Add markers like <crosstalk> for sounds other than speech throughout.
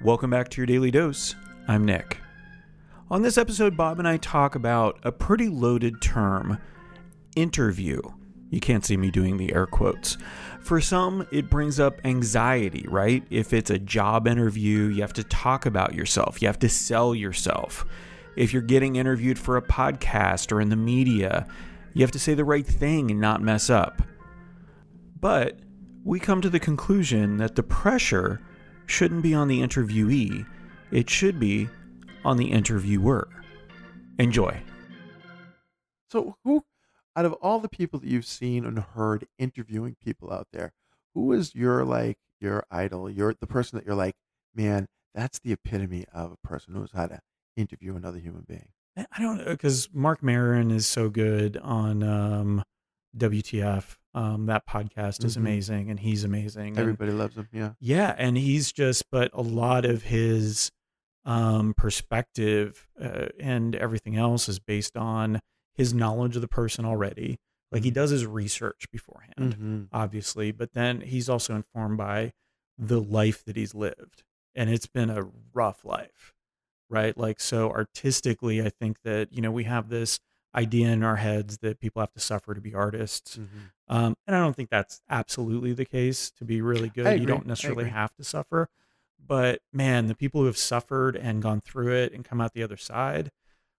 Welcome back to your daily dose. I'm Nick. On this episode, Bob and I talk about a pretty loaded term interview. You can't see me doing the air quotes. For some, it brings up anxiety, right? If it's a job interview, you have to talk about yourself, you have to sell yourself. If you're getting interviewed for a podcast or in the media, you have to say the right thing and not mess up. But we come to the conclusion that the pressure shouldn't be on the interviewee, it should be on the interviewer. Enjoy. So, who, out of all the people that you've seen and heard interviewing people out there, who is your like your idol? You're the person that you're like, man, that's the epitome of a person who knows how to interview another human being. I don't know because Marc Maron is so good on um, WTF. Um, that podcast is Mhm. amazing, and he's amazing. and- Everybody loves him. Yeah. Yeah, and he's just, but a lot of his um, perspective uh, and everything else is based on his knowledge of the person already. Like he Mhm. does his research beforehand, Mm-hmm. obviously, but then he's also informed by the life that he's lived, and it's been a rough life, right? Like so, artistically, I think that you know we have this idea in our heads that people have to suffer to be artists. Mm-hmm. Um, and I don't think that's absolutely the case to be really good. You don't necessarily have to suffer. But man, the people who have suffered and gone through it and come out the other side,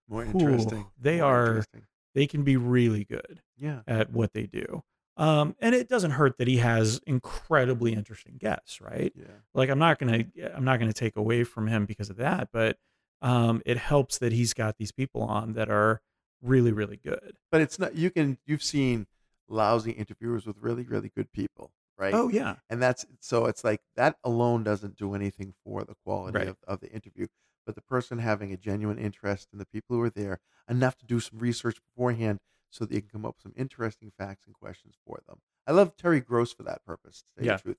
More Ooh, interesting. they More are- interesting. they can be really good Yeah. at what they do. Um, and it doesn't hurt that he has incredibly interesting guests, right? Yeah. Like I'm not gonna I'm not gonna take away from him because of that, but um, it helps that he's got these people on that are really, really good. But it's not. You can. You've seen lousy interviewers with really, really good people, right? Oh yeah. and that's so it's like that alone doesn't do anything for the quality Right. of, of the interview but the person having a genuine interest in the people who are there enough to do some research beforehand so that you can come up with some interesting facts and questions for them i love terry gross for that purpose to tell you Yeah. the truth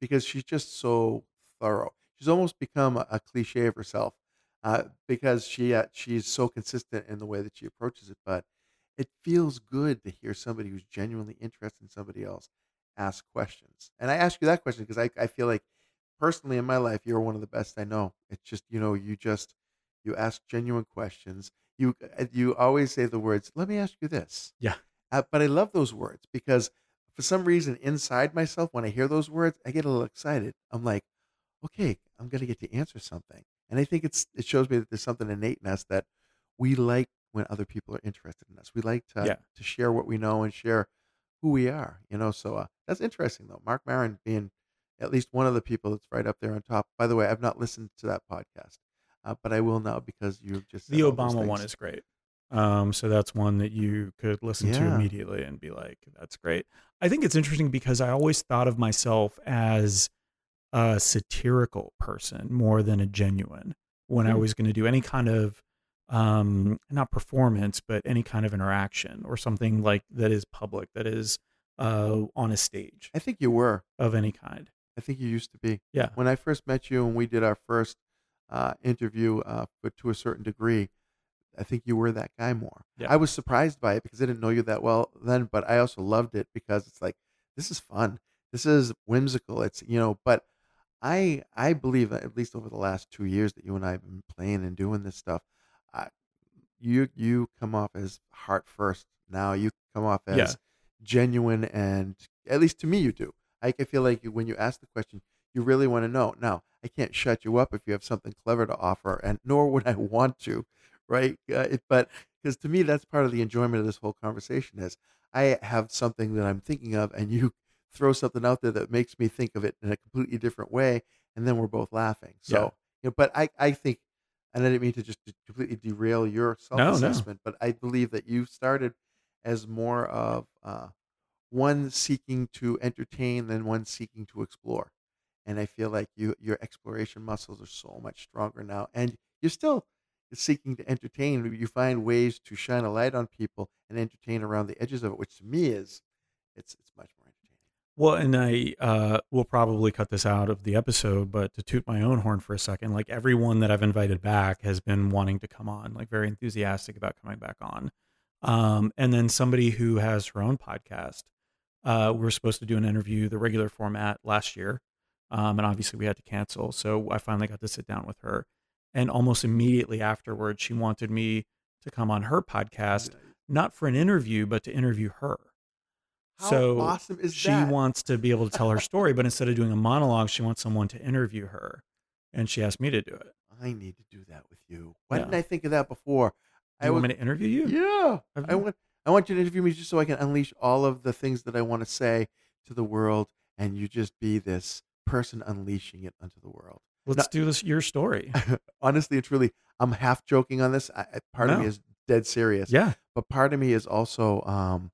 because she's just so thorough she's almost become a, a cliche of herself uh, because she uh, she's so consistent in the way that she approaches it but it feels good to hear somebody who's genuinely interested in somebody else ask questions. And I ask you that question because I, I feel like personally in my life, you're one of the best I know. It's just, you know, you just, you ask genuine questions. You, uh, you always say the words, let me ask you this. Yeah. Uh, but I love those words because for some reason inside myself, when I hear those words, I get a little excited. I'm like, okay, I'm going to get to answer something. And I think it's, it shows me that there's something innate in us that we like when other people are interested in us. We like to, Yeah. to share what we know and share who we are, you know. So uh, that's interesting, though. Marc Maron being at least one of the people that's right up there on top. By the way, I've not listened to that podcast, uh, but I will now because you've just the Obama one is great. Um, so that's one that you could listen to immediately and be like, "That's great." I think it's interesting because I always thought of myself as a satirical person more than a genuine when I Hmm. was going to do any kind of um, not performance, but any kind of interaction or something like that is public, that is uh, on a stage I think you were. of any kind. I think you used to be. Yeah. When I first met you and we did our first uh, interview, uh, but to a certain degree, I think you were that guy more. Yeah. I was surprised by it because I didn't know you that well then, but I also loved it because it's like this is fun. This is whimsical. It's you know, but I I believe that at least over the last two years that you and I have been playing and doing this stuff, I, you you come off as heart first. Now you come off as Yeah. genuine and at least to me you do. I, I feel like when you ask the question, you really want to know. Now I can't shut you up if you have something clever to offer, and <laughs> nor would I want to, right? Uh, it, but because to me that's part of the enjoyment of this whole conversation is I have something that I'm thinking of, and you throw something out there that makes me think of it in a completely different way, and then we're both laughing. So, Yeah. you know, but I, I think, and I didn't mean to just completely derail your No, no. self-assessment, but I believe that you started as more of uh, one seeking to entertain than one seeking to explore. And I feel like you your exploration muscles are so much stronger now, and you're still seeking to entertain. You find ways to shine a light on people and entertain around the edges of it, which to me is it's it's much more. Well, and I uh, will probably cut this out of the episode, but to toot my own horn for a second, like everyone that I've invited back has been wanting to come on, like very enthusiastic about coming back on. Um, and then somebody who has her own podcast, uh, we were supposed to do an interview, the regular format last year. um, and obviously we had to cancel. So I finally got to sit down with her, and almost immediately afterwards, she wanted me to come on her podcast, not for an interview, but to interview her. How so awesome is she that? wants to be able to tell her story, but instead of doing a monologue, she wants someone to interview her, and she asked me to do it. I need to do that with you. Why Yeah. didn't I think of that before? Do you I want was, me to interview you? yeah. Have I want I want you to interview me just so I can unleash all of the things that I want to say to the world, and you just be this person unleashing it onto the world. Let's do this. Your story. <laughs> Honestly and truly, I'm half joking on this. I, I- part of me is dead serious, Yeah. but part of me is also um,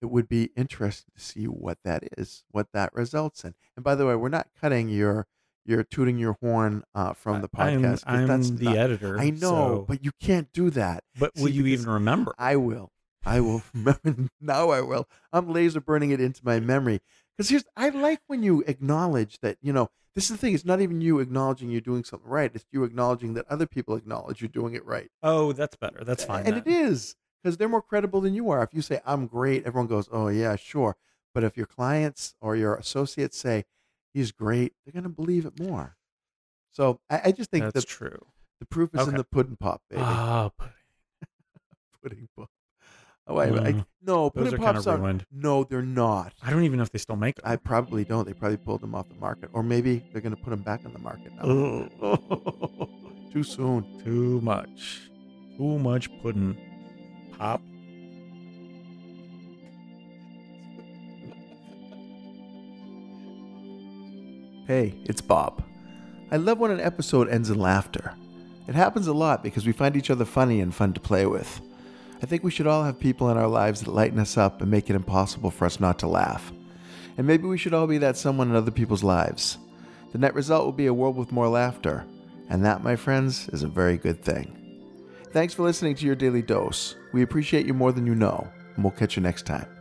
it would be interesting to see what that is, what that results in. And by the way, we're not cutting your your tooting your horn uh, from the I'm, I'm that's the not- editor. I know, so- but you can't do that. but will see, you even remember? I will. I will <laughs> remember. Now I will. I'm laser burning it into my memory. Because here's, I like when you acknowledge that, you know, this is the thing. It's not even you acknowledging you're doing something right. It's you acknowledging that other people acknowledge you're doing it right. Oh, that's better. That's fine. And then. it is. Because they're more credible than you are. If you say, I'm great, everyone goes, oh, yeah, sure. But if your clients or your associates say, he's great, they're going to believe it more. So I, I just think That's that true. the proof is in the pudding pop, baby. Ah, but <laughs> pudding pop. Oh, I, I, Mm. no, those pudding are pops are ruined. No, they're not. I don't even know if they still make them. I probably don't. They probably pulled them off the market, or maybe they're going to put them back on the market now. <laughs> Too soon. Too much. Too much pudding. Pop. Hey, it's Bob. I love when an episode ends in laughter. It happens a lot because we find each other funny and fun to play with. I think we should all have people in our lives that lighten us up and make it impossible for us not to laugh. And maybe we should all be that someone in other people's lives. The net result will be a world with more laughter, and that, my friends, is a very good thing. Thanks for listening to your daily dose. We appreciate you more than you know, and we'll catch you next time.